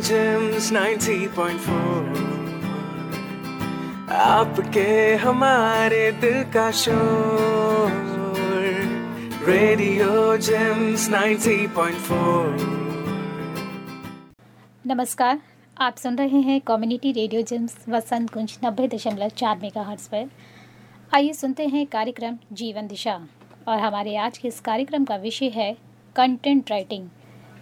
James 90.4 आपके हमारे दिल का शोर रेडियो जेम्स 90.4 नमस्कार, आप सुन रहे हैं कम्युनिटी रेडियो जिम्स वसंत कुंज नब्बे दशमलव चार मेगा हर्ट्स पर। आइए सुनते हैं कार्यक्रम जीवन दिशा। और हमारे आज के इस कार्यक्रम का विषय है कंटेंट राइटिंग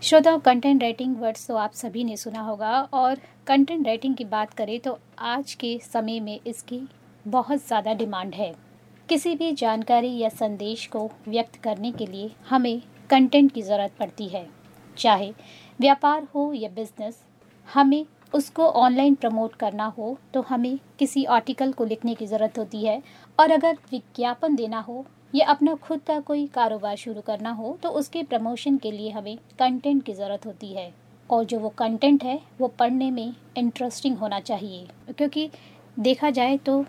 श्रोताओं कंटेंट राइटिंग वर्ड्स तो आप सभी ने सुना होगा। और कंटेंट राइटिंग की बात करें तो आज के समय में इसकी बहुत ज़्यादा डिमांड है। किसी भी जानकारी या संदेश को व्यक्त करने के लिए हमें कंटेंट की ज़रूरत पड़ती है। चाहे व्यापार हो या बिज़नेस हमें उसको ऑनलाइन प्रमोट करना हो तो हमें किसी आर्टिकल को लिखने की ज़रूरत होती है। और अगर विज्ञापन देना हो या अपना खुद का कोई कारोबार शुरू करना हो तो उसके प्रमोशन के लिए हमें कंटेंट की ज़रूरत होती है। और जो वो कंटेंट है, वो पढ़ने में इंटरेस्टिंग होना चाहिए। क्योंकि देखा जाए तो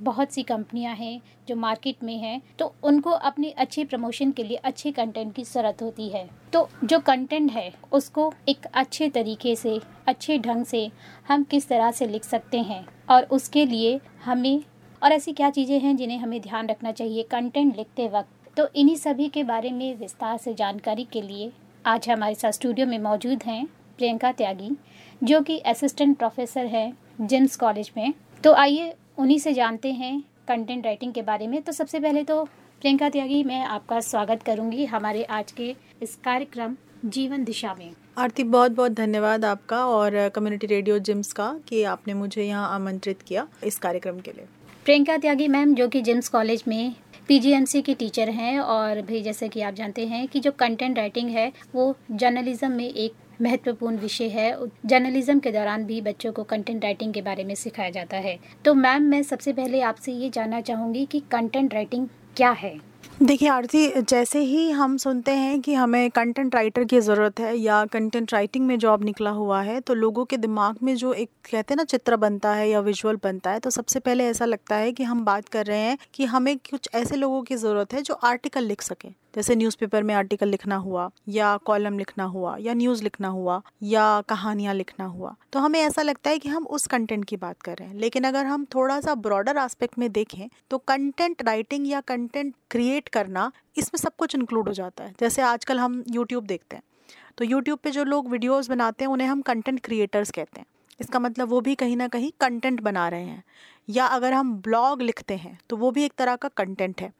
बहुत सी कंपनियाँ हैं जो मार्केट में हैं तो उनको अपने अच्छे प्रमोशन के लिए अच्छे कंटेंट की ज़रूरत होती है। तो जो कंटेंट है, उसको एक अच्छे तरीके से, अच्छे ढंग से हम किस तरह से लिख सकते हैं और उसके लिए हमें, और ऐसी क्या चीज़ें हैं जिन्हें हमें ध्यान रखना चाहिए कंटेंट लिखते वक्त। तो इन्हीं सभी के बारे में विस्तार से जानकारी के लिए आज हमारे साथ स्टूडियो में मौजूद हैं प्रियंका त्यागी, जो कि असिस्टेंट प्रोफेसर हैं जिम्स कॉलेज में। तो आइए उन्हीं से जानते हैं कंटेंट राइटिंग के बारे में। तो सबसे पहले तो प्रियंका त्यागी मैं आपका स्वागत करूँगी हमारे आज के इस कार्यक्रम जीवन दिशा में। आरती बहुत बहुत धन्यवाद आपका और कम्युनिटी रेडियो जिम्स का कि आपने मुझे यहाँ आमंत्रित किया इस कार्यक्रम के लिए। प्रियंका त्यागी मैम जो कि जिम्स कॉलेज में पीजीएमसी की टीचर हैं और भी जैसे कि आप जानते हैं कि जो कंटेंट राइटिंग है वो जर्नलिज्म में एक महत्वपूर्ण विषय है। जर्नलिज्म के दौरान भी बच्चों को कंटेंट राइटिंग के बारे में सिखाया जाता है। तो मैम, मैं सबसे पहले आपसे ये जानना चाहूँगी कि कंटेंट राइटिंग क्या है? देखिए, आरती, जैसे ही हम सुनते हैं कि हमें कंटेंट राइटर की ज़रूरत है या कंटेंट राइटिंग में जॉब निकला हुआ है तो लोगों के दिमाग में जो एक, कहते हैं ना, चित्र बनता है या विजुअल बनता है तो सबसे पहले ऐसा लगता है कि हम बात कर रहे हैं कि हमें कुछ ऐसे लोगों की ज़रूरत है जो आर्टिकल लिख सकें। जैसे न्यूज़पेपर में आर्टिकल लिखना हुआ, या कॉलम लिखना हुआ, या न्यूज़ लिखना हुआ, या कहानियाँ लिखना हुआ। तो हमें ऐसा लगता है कि हम उस कंटेंट की बात कर रहे हैं। लेकिन अगर हम थोड़ा सा ब्रॉडर आस्पेक्ट में देखें तो कंटेंट राइटिंग या कंटेंट क्रिएट करना, इसमें सब कुछ इंक्लूड हो जाता है। जैसे आजकल हम यूट्यूब देखते हैं। तो यूट्यूब पे जो लोग वीडियोस बनाते हैं, उन्हें हम कंटेंट क्रिएटर्स कहते हैं। इसका मतलब वो भी कहीं ना कहीं कंटेंट बना रहे हैं। या अगर हम ब्लॉग लिखते हैं तो वो भी एक तरह का कंटेंट है।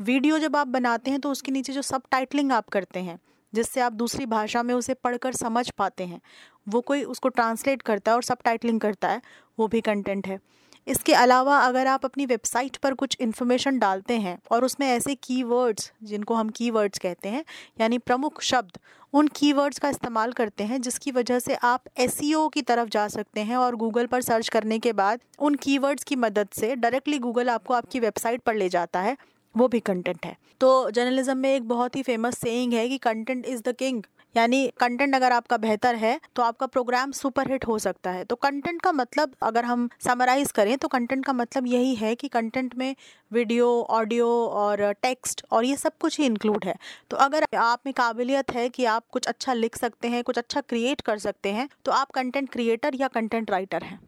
वीडियो जब आप बनाते हैं तो उसके नीचे जो सब टाइटलिंग आप करते हैं, जिससे आप दूसरी भाषा में उसे पढ़कर समझ पाते हैं, वो कोई उसको ट्रांसलेट करता है और सब टाइटलिंग करता है, वो भी कंटेंट है। इसके अलावा अगर आप अपनी वेबसाइट पर कुछ इन्फॉर्मेशन डालते हैं और उसमें ऐसे कीवर्ड्स जिनको हम कीवर्ड्स कहते हैं, यानी प्रमुख शब्द, उन कीवर्ड्स का इस्तेमाल करते हैं, जिसकी वजह से आप एस e की तरफ़ जा सकते हैं और गूगल पर सर्च करने के बाद उन कीवर्ड्स की मदद से डायरेक्टली गूगल आपको आपकी वेबसाइट पर ले जाता है वो भी कंटेंट है। तो जर्नलिज्म में एक बहुत ही फ़ेमस सेइंग है कि कंटेंट इज़ द किंग यानी कंटेंट अगर आपका बेहतर है तो आपका प्रोग्राम सुपर हिट हो सकता है। तो कंटेंट का मतलब अगर हम समराइज करें तो कंटेंट का मतलब यही है कि कंटेंट में वीडियो ऑडियो और टेक्स्ट और ये सब कुछ ही इंक्लूड है। तो अगर आप में काबिलियत है कि आप कुछ अच्छा लिख सकते हैं, कुछ अच्छा क्रिएट कर सकते हैं तो आप कंटेंट क्रिएटर या कंटेंट राइटर हैं।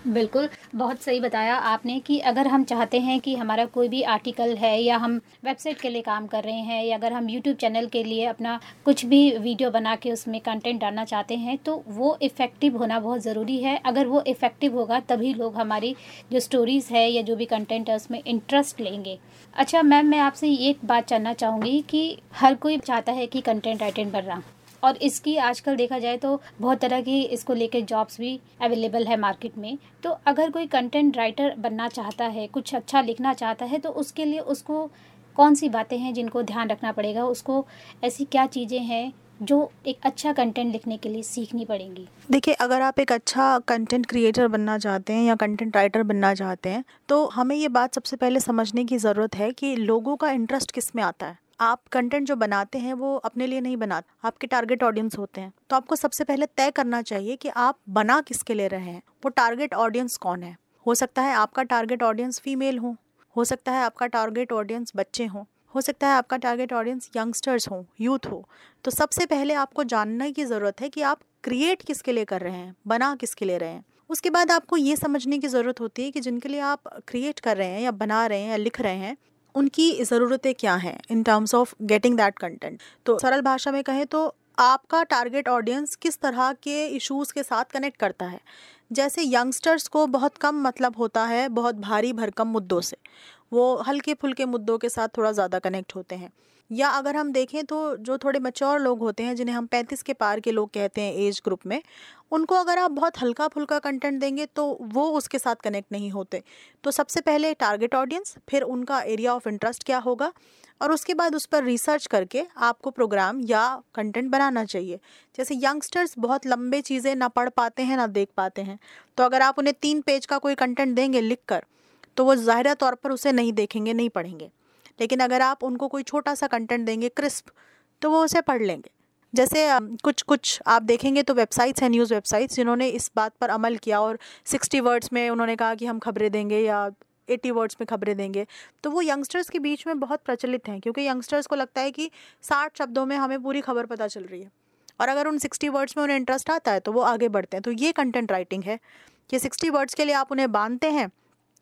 बिल्कुल, बहुत सही बताया आपने कि अगर हम चाहते हैं कि हमारा कोई भी आर्टिकल है या हम वेबसाइट के लिए काम कर रहे हैं या अगर हम यूट्यूब चैनल के लिए अपना कुछ भी वीडियो बना के उसमें कंटेंट डालना चाहते हैं तो वो इफ़ेक्टिव होना बहुत ज़रूरी है। अगर वो इफ़ेक्टिव होगा, तभी लोग हमारी जो स्टोरीज़ है या जो भी कंटेंट है, उसमें इंटरेस्ट लेंगे। अच्छा मैम मैं आपसे एक बात जानना चाहूँगी कि हर कोई चाहता है कि कंटेंट राइटर रहा। और इसकी आजकल देखा जाए तो बहुत तरह की इसको लेकर जॉब्स भी अवेलेबल है मार्केट में। तो अगर कोई कंटेंट राइटर बनना चाहता है, कुछ अच्छा लिखना चाहता है तो उसके लिए उसको कौन सी बातें हैं जिनको ध्यान रखना पड़ेगा? उसको ऐसी क्या चीज़ें हैं जो एक अच्छा कंटेंट लिखने के लिए सीखनी पड़ेंगी? देखिए, अगर आप एक अच्छा कंटेंट क्रिएटर बनना चाहते हैं या कंटेंट राइटर बनना चाहते हैं तो हमें ये बात सबसे पहले समझने की ज़रूरत है कि लोगों का इंटरेस्ट किसमें आता है। आप कंटेंट जो बनाते हैं, वो अपने लिए नहीं बनाते, आपके टारगेट ऑडियंस होते हैं। तो आपको सबसे पहले तय करना चाहिए कि आप बना किसके ले रहे हैं। वो टारगेट ऑडियंस कौन है? हो सकता है आपका टारगेट ऑडियंस फीमेल हो हो सकता है आपका टारगेट ऑडियंस बच्चे हों, हो सकता है आपका टारगेट ऑडियंस यंगस्टर्स हो यूथ हो। तो सबसे पहले आपको जानने की ज़रूरत है कि आप क्रिएट किसके लिए कर रहे हैं, बना किसके लिए रहे हैं। उसके बाद आपको ये समझने की ज़रूरत होती है कि जिनके लिए आप क्रिएट कर रहे हैं या बना रहे हैं या लिख रहे हैं उनकी ज़रूरतें क्या हैं in terms of getting that content तो सरल भाषा में कहें तो आपका टारगेट ऑडियंस किस तरह के इश्यूज़ के साथ कनेक्ट करता है? जैसे यंगस्टर्स को बहुत कम मतलब होता है, बहुत भारी भरकम मुद्दों से। वो हल्के फुल्के मुद्दों के साथ थोड़ा ज़्यादा कनेक्ट होते हैं। या अगर हम देखें तो जो थोड़े मच्योर लोग होते हैं, जिन्हें हम पैंतीस के पार के लोग कहते हैं एज ग्रुप में, उनको अगर आप बहुत हल्का फुल्का कंटेंट देंगे तो वो उसके साथ कनेक्ट नहीं होते। तो सबसे पहले टारगेट ऑडियंस फिर उनका एरिया ऑफ़ इंटरेस्ट क्या होगा? और उसके बाद उस पर रिसर्च करके आपको प्रोग्राम या कंटेंट बनाना चाहिए। जैसे यंगस्टर्स बहुत लंबे चीज़ें ना पढ़ पाते हैं, ना देख पाते हैं। तो अगर आप उन्हें तीन पेज का कोई कंटेंट देंगे लिख कर तो वो ज़ाहिर तौर पर उसे नहीं देखेंगे, नहीं पढ़ेंगे। लेकिन अगर आप उनको कोई छोटा सा कंटेंट देंगे, क्रिस्प तो वो उसे पढ़ लेंगे। जैसे कुछ कुछ आप देखेंगे तो वेबसाइट्स हैं, न्यूज़ वेबसाइट्स, जिन्होंने इस बात पर अमल किया और सिक्सटी वर्ड्स में उन्होंने कहा कि हम खबरें देंगे या एटी वर्ड्स में खबरें देंगे। तो वो यंगस्टर्स के बीच में बहुत प्रचलित हैं, क्योंकि यंगस्टर्स को लगता है कि साठ शब्दों में हमें पूरी खबर पता चल रही है। और अगर उन सिक्सटी वर्ड्स में उन्हें इंटरेस्ट आता है तो वो आगे बढ़ते हैं। तो ये कंटेंट राइटिंग है कि सिक्सटी वर्ड्स के लिए आप उन्हें बांधते हैं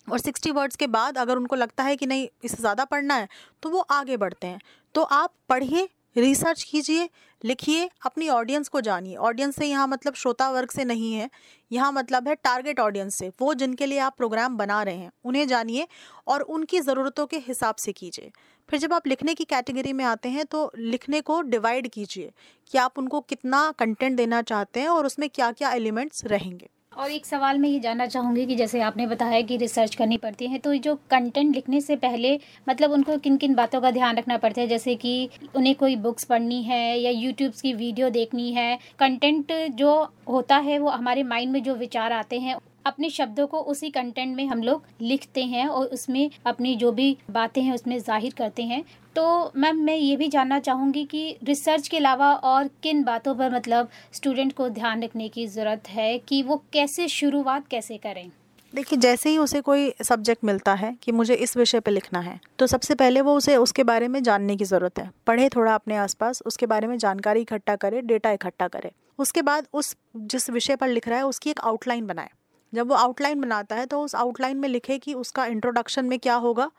और सिक्सटी वर्ड्स के बाद अगर उनको लगता है कि नहीं, इससे ज़्यादा पढ़ना है तो वो आगे बढ़ते हैं। तो आप पढ़िए, रिसर्च कीजिए, लिखिए, अपनी ऑडियंस को जानिए। ऑडियंस से यहाँ मतलब श्रोता वर्ग से नहीं है, यहाँ मतलब है टारगेट ऑडियंस से। वो जिनके लिए आप प्रोग्राम बना रहे हैं, उन्हें जानिए और उनकी ज़रूरतों के हिसाब से कीजिए। फिर जब आप लिखने की कैटेगरी में आते हैं तो लिखने को डिवाइड कीजिए कि आप उनको कितना कंटेंट देना चाहते हैं और उसमें क्या क्या एलिमेंट्स रहेंगे। और एक सवाल मैं ये जानना चाहूँगी कि जैसे आपने बताया कि रिसर्च करनी पड़ती है तो जो कंटेंट लिखने से पहले मतलब उनको किन किन बातों का ध्यान रखना पड़ता है? जैसे कि उन्हें कोई बुक्स पढ़नी है या यूट्यूब की वीडियो देखनी है कंटेंट जो होता है वो हमारे माइंड में जो विचार आते हैं अपने शब्दों को उसी कंटेंट में हम लोग लिखते हैं और उसमें अपनी जो भी बातें हैं उसमें ज़ाहिर करते हैं। तो मैम, मैं ये भी जानना चाहूँगी कि रिसर्च के अलावा और किन बातों पर मतलब स्टूडेंट को ध्यान रखने की ज़रूरत है कि वो कैसे शुरुआत कैसे करें? देखिए, जैसे ही उसे कोई सब्जेक्ट मिलता है कि मुझे इस विषय पे लिखना है तो सबसे पहले वो उसे उसके बारे में जानने की ज़रूरत है। पढ़े थोड़ा अपने आसपास, उसके बारे में जानकारी इकट्ठा करे डेटा इकट्ठा करे। उसके बाद उस जिस विषय पर लिख रहा है, उसकी एक आउटलाइन बनाए। जब वो आउटलाइन बनाता है तो उस आउटलाइन में लिखे कि उसका इंट्रोडक्शन में क्या होगा,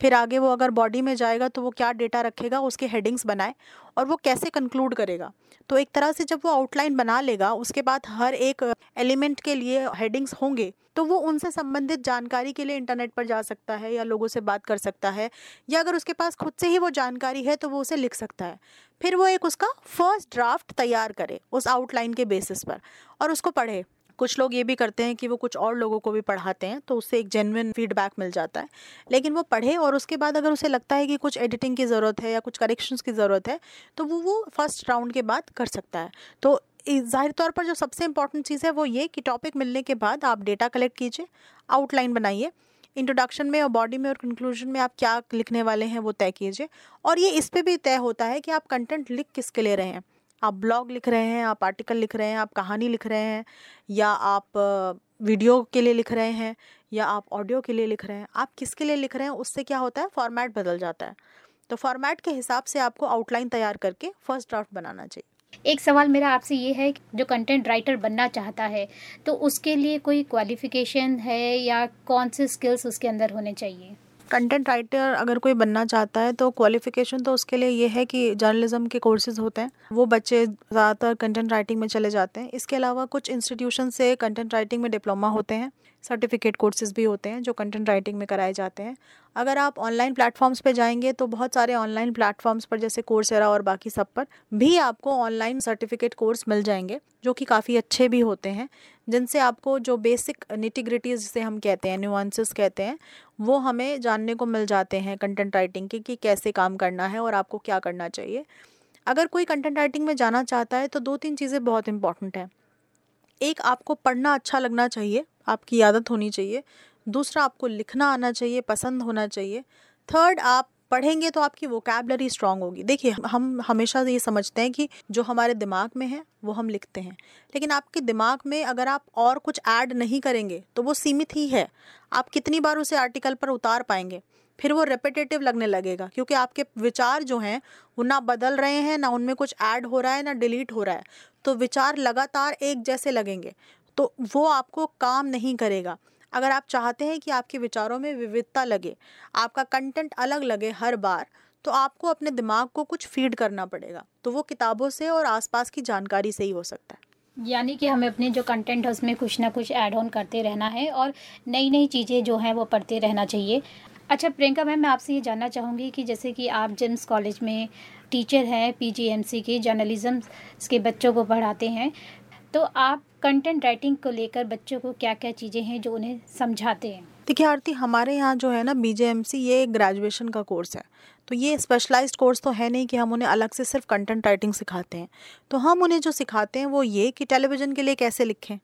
फिर आगे वो अगर बॉडी में जाएगा तो वो क्या डेटा रखेगा, उसके हेडिंग्स बनाए और वो कैसे कंक्लूड करेगा। तो एक तरह से जब वो आउटलाइन बना लेगा, उसके बाद हर एक एलिमेंट के लिए हेडिंग्स होंगे तो वो उनसे संबंधित जानकारी के लिए इंटरनेट पर जा सकता है या लोगों से बात कर सकता है, या अगर उसके पास खुद से ही वो जानकारी है तो वो उसे लिख सकता है। फिर वो एक उसका फ़र्स्ट ड्राफ्ट तैयार करे, उस आउटलाइन के बेसिस पर और उसको पढ़े। कुछ लोग ये भी करते हैं कि वो कुछ और लोगों को भी पढ़ाते हैं तो उससे एक जेनविन फीडबैक मिल जाता है। लेकिन वो पढ़े और उसके बाद अगर उसे लगता है कि कुछ एडिटिंग की ज़रूरत है या कुछ करेक्शंस की ज़रूरत है तो वो वो फ़र्स्ट राउंड के बाद कर सकता है। तो ज़ाहिर तौर पर जो सबसे इंपॉर्टेंट चीज़ है वो ये कि टॉपिक मिलने के बाद आप डेटा कलेक्ट कीजिए आउटलाइन बनाइए इंट्रोडक्शन में और बॉडी में और कंक्लूजन में आप क्या लिखने वाले हैं वो तय कीजिए। और ये इस पर भी तय होता है कि आप कंटेंट लिख किसके ले रहे हैं। आप ब्लॉग लिख रहे हैं, आप आर्टिकल लिख रहे हैं, आप कहानी लिख रहे हैं, या आप वीडियो के लिए लिख रहे हैं, या आप ऑडियो के लिए लिख रहे हैं, आप किसके लिए लिख रहे हैं, उससे क्या होता है, फॉर्मेट बदल जाता है। तो फॉर्मेट के हिसाब से आपको आउटलाइन तैयार करके फ़र्स्ट ड्राफ्ट बनाना चाहिए। एक सवाल मेरा आपसे ये है कि जो कंटेंट राइटर बनना चाहता है तो उसके लिए कोई क्वालिफिकेशन है, या कौन से स्किल्स उसके अंदर होने चाहिए? कंटेंट राइटर अगर कोई बनना चाहता है तो क्वालिफिकेशन तो उसके लिए ये है कि जर्नलिज्म के कोर्सेज होते हैं। वो बच्चे ज़्यादातर कंटेंट राइटिंग में चले जाते हैं। इसके अलावा कुछ इंस्टीट्यूशन से कंटेंट राइटिंग में डिप्लोमा होते हैं। सर्टिफिकेट कोर्सेज भी होते हैं, जो कंटेंट राइटिंग में कराए जाते हैं। अगर आप ऑनलाइन प्लेटफॉर्म्स पे जाएँगे तो बहुत सारे ऑनलाइन प्लेटफॉर्म्स पर, जैसे कोर्सेरा और बाकी सब पर, भी आपको ऑनलाइन सर्टिफिकेट कोर्स मिल जाएँगे, जो कि काफ़ी अच्छे भी होते हैं। जिनसे आपको जो बेसिक निटिग्रिटीज़ जिसे हम कहते हैं न्यूआंसेस कहते हैं, वो हमें जानने को मिल जाते हैं कंटेंट राइटिंग के कि कैसे काम करना है और आपको क्या करना चाहिए। अगर कोई कंटेंट राइटिंग में जाना चाहता है तो दो तीन चीज़ें बहुत इंपॉर्टेंट हैं। एक, आपको पढ़ना अच्छा लगना चाहिए, आपकी आदत होनी चाहिए। दूसरा, आपको लिखना आना चाहिए, पसंद होना चाहिए। थर्ड, आप पढ़ेंगे तो आपकी वोकेबलरी स्ट्रांग होगी। देखिए, हम हमेशा ये समझते हैं कि जो हमारे दिमाग में है, वो हम लिखते हैं। लेकिन आपके दिमाग में अगर आप और कुछ ऐड नहीं करेंगे तो वो सीमित ही है। आप कितनी बार उसे आर्टिकल पर उतार पाएँगे, फिर वो रेपिटेटिव लगने लगेगा, क्योंकि आपके विचार जो हैं, वो ना बदल रहे हैं, ना उनमें कुछ ऐड हो रहा है, ना डिलीट हो रहा है। तो विचार लगातार एक जैसे लगेंगे तो वो आपको काम नहीं करेगा। अगर आप चाहते हैं कि आपके विचारों में विविधता लगे, आपका कंटेंट अलग लगे हर बार तो आपको अपने दिमाग को कुछ फ़ीड करना पड़ेगा। तो वो किताबों से और आसपास की जानकारी से ही हो सकता है। यानी कि हमें अपने जो कंटेंट है, उसमें कुछ ना कुछ ऐड ऑन करते रहना है और नई नई चीज़ें जो हैं, वो पढ़ते रहना चाहिए। अच्छा प्रियंका मैम, मैं आपसे ये जानना चाहूँगी कि जैसे कि आप जेम्स कॉलेज में टीचर हैं पीजीएमसी के जर्नलिज्म के बच्चों को पढ़ाते हैं तो आप कंटेंट राइटिंग को लेकर बच्चों को क्या क्या चीज़ें हैं जो उन्हें समझाते हैं? देखिए, आरती, हमारे यहाँ जो है ना बीजेएमसी ये ग्रेजुएशन का कोर्स है। तो ये स्पेशलाइज्ड कोर्स तो है नहीं कि हम उन्हें अलग से सिर्फ़ कंटेंट राइटिंग सिखाते हैं। तो हम उन्हें जो सिखाते हैं वो ये कि टेलीविज़न के लिए कैसे लिखें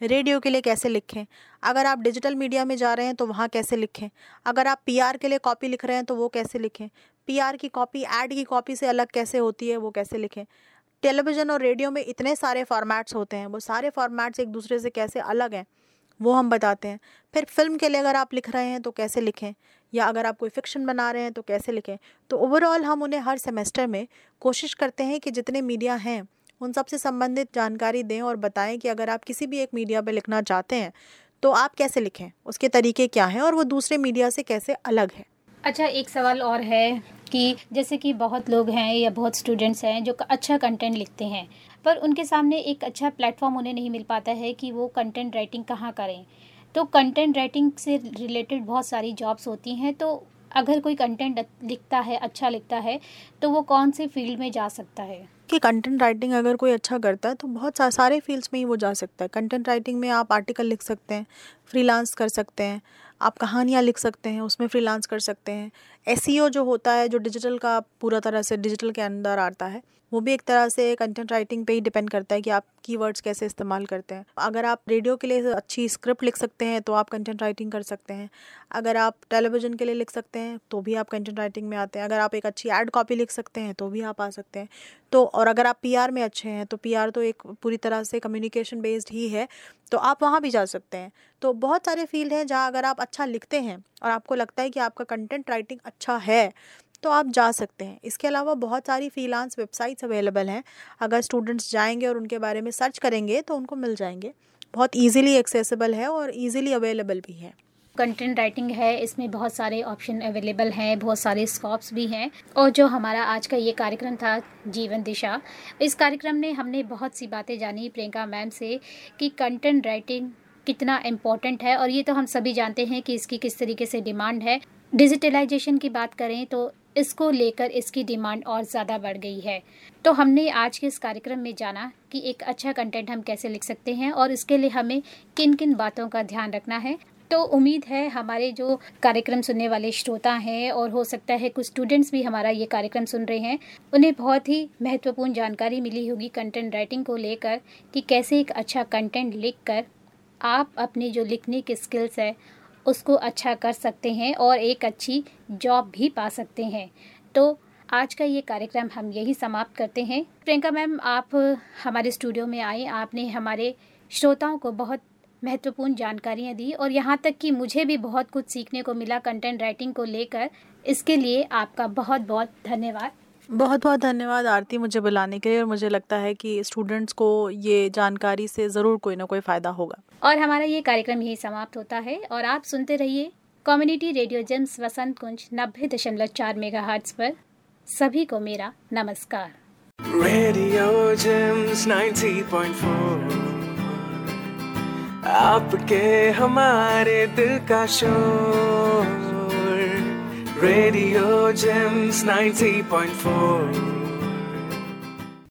रेडियो के लिए कैसे लिखें, अगर आप डिजिटल मीडिया में जा रहे हैं तो वहाँ कैसे लिखें, अगर आप पीआर के लिए कॉपी लिख रहे हैं तो वो कैसे लिखें पीआर की कॉपी एड की कॉपी से अलग कैसे होती है वो कैसे लिखें। टेलीविज़न और रेडियो में इतने सारे फॉर्मेट्स होते हैं, वो सारे फॉर्मेट्स एक दूसरे से कैसे अलग हैं, वो हम बताते हैं। फिर फ़िल्म के लिए अगर आप लिख रहे हैं तो कैसे लिखें? या अगर आप कोई फिक्शन बना रहे हैं तो कैसे लिखें? तो ओवरऑल हम उन्हें हर सेमेस्टर में कोशिश करते हैं कि जितने मीडिया हैं, उन सबसे संबंधित जानकारी दें और बताएँ कि अगर आप किसी भी एक मीडिया पर लिखना चाहते हैं तो आप कैसे लिखें? उसके तरीके क्या हैं और वो दूसरे मीडिया से कैसे अलग है? अच्छा एक सवाल और है कि जैसे कि बहुत लोग हैं या बहुत स्टूडेंट्स हैं जो अच्छा कंटेंट लिखते हैं, पर उनके सामने एक अच्छा प्लेटफॉर्म उन्हें नहीं मिल पाता है कि वो कंटेंट राइटिंग कहाँ करें। तो कंटेंट राइटिंग से रिलेटेड बहुत सारी जॉब्स होती हैं तो अगर कोई कंटेंट लिखता है अच्छा लिखता है तो वो कौन से फ़ील्ड में जा सकता है? कि कंटेंट राइटिंग अगर कोई अच्छा करता है तो बहुत सारे फील्ड्स में ही वो जा सकता है। कंटेंट राइटिंग में आप आर्टिकल लिख सकते हैं फ्रीलांस कर सकते हैं आप कहानियाँ लिख सकते हैं, उसमें फ्रीलांस कर सकते हैं। एस e जो होता है, जो डिजिटल का पूरा तरह से डिजिटल के अंदर आता है वो भी एक तरह से कंटेंट राइटिंग पे ही डिपेंड करता है कि आप कीवर्ड्स कैसे इस्तेमाल करते हैं। अगर आप रेडियो के लिए अच्छी स्क्रिप्ट लिख सकते हैं तो आप कंटेंट राइटिंग कर सकते हैं। अगर आप टेलीविज़न के लिए लिख सकते हैं तो भी आप कंटेंट राइटिंग में आते हैं। अगर आप एक अच्छी एड कॉपी लिख सकते हैं तो भी आप आ सकते हैं। तो और अगर आप पीआर में अच्छे हैं तो पीआर तो एक पूरी तरह से कम्युनिकेशन बेस्ड ही है तो आप वहाँ भी जा सकते हैं। तो बहुत सारे फ़ील्ड हैं जहाँ अगर आप अच्छा लिखते हैं, और आपको लगता है कि आपका कंटेंट राइटिंग अच्छा है तो आप जा सकते हैं। इसके अलावा बहुत सारी फ्रीलांस वेबसाइट्स अवेलेबल हैं। अगर स्टूडेंट्स जाएँगे और उनके बारे में सर्च करेंगे तो उनको मिल जाएँगे। बहुत ईजिली एक्सेसिबल है और ईजिली अवेलेबल भी है। कंटेंट राइटिंग है, इसमें बहुत सारे ऑप्शन अवेलेबल हैं, बहुत सारे स्कॉप्स भी हैं। और जो हमारा आज का ये कार्यक्रम था, जीवन दिशा, इस कार्यक्रम में हमने बहुत सी बातें जानी प्रियंका मैम से कि कंटेंट राइटिंग कितना इम्पोर्टेंट है। और ये तो हम सभी जानते हैं कि इसकी किस तरीके से डिमांड है। डिजिटलाइजेशन की बात करें तो इसको लेकर इसकी डिमांड और ज़्यादा बढ़ गई है। तो हमने आज के इस कार्यक्रम में जाना कि एक अच्छा कंटेंट हम कैसे लिख सकते हैं और इसके लिए हमें किन किन बातों का ध्यान रखना है। तो उम्मीद है हमारे जो कार्यक्रम सुनने वाले श्रोता हैं और हो सकता है कुछ स्टूडेंट्स भी हमारा ये कार्यक्रम सुन रहे हैं, उन्हें बहुत ही महत्वपूर्ण जानकारी मिली होगी कंटेंट राइटिंग को लेकर कि कैसे एक अच्छा कंटेंट लिख कर आप अपने जो लिखने की स्किल्स है उसको अच्छा कर सकते हैं और एक अच्छी जॉब भी पा सकते हैं। तो आज का ये कार्यक्रम हम यही समाप्त करते हैं। प्रियंका मैम, आप हमारे स्टूडियो में आए, आपने हमारे श्रोताओं को बहुत महत्वपूर्ण जानकारियाँ दी और यहाँ तक कि मुझे भी बहुत कुछ सीखने को मिला कंटेंट राइटिंग को लेकर। इसके लिए आपका बहुत बहुत धन्यवाद। बहुत बहुत धन्यवाद आरती मुझे बुलाने के लिए और मुझे लगता है कि स्टूडेंट्स को ये जानकारी से ज़रूर कोई ना कोई फ़ायदा होगा। और हमारा ये कार्यक्रम यही समाप्त होता है और आप सुनते रहिए community radio JIMS Vasant Kunj नब्बे दशमलव चार मेगा पर। सभी को मेरा नमस्कार। रेडियो जेम्स 90.4 आपके हमारे दिल का शोर। Radio James 90.4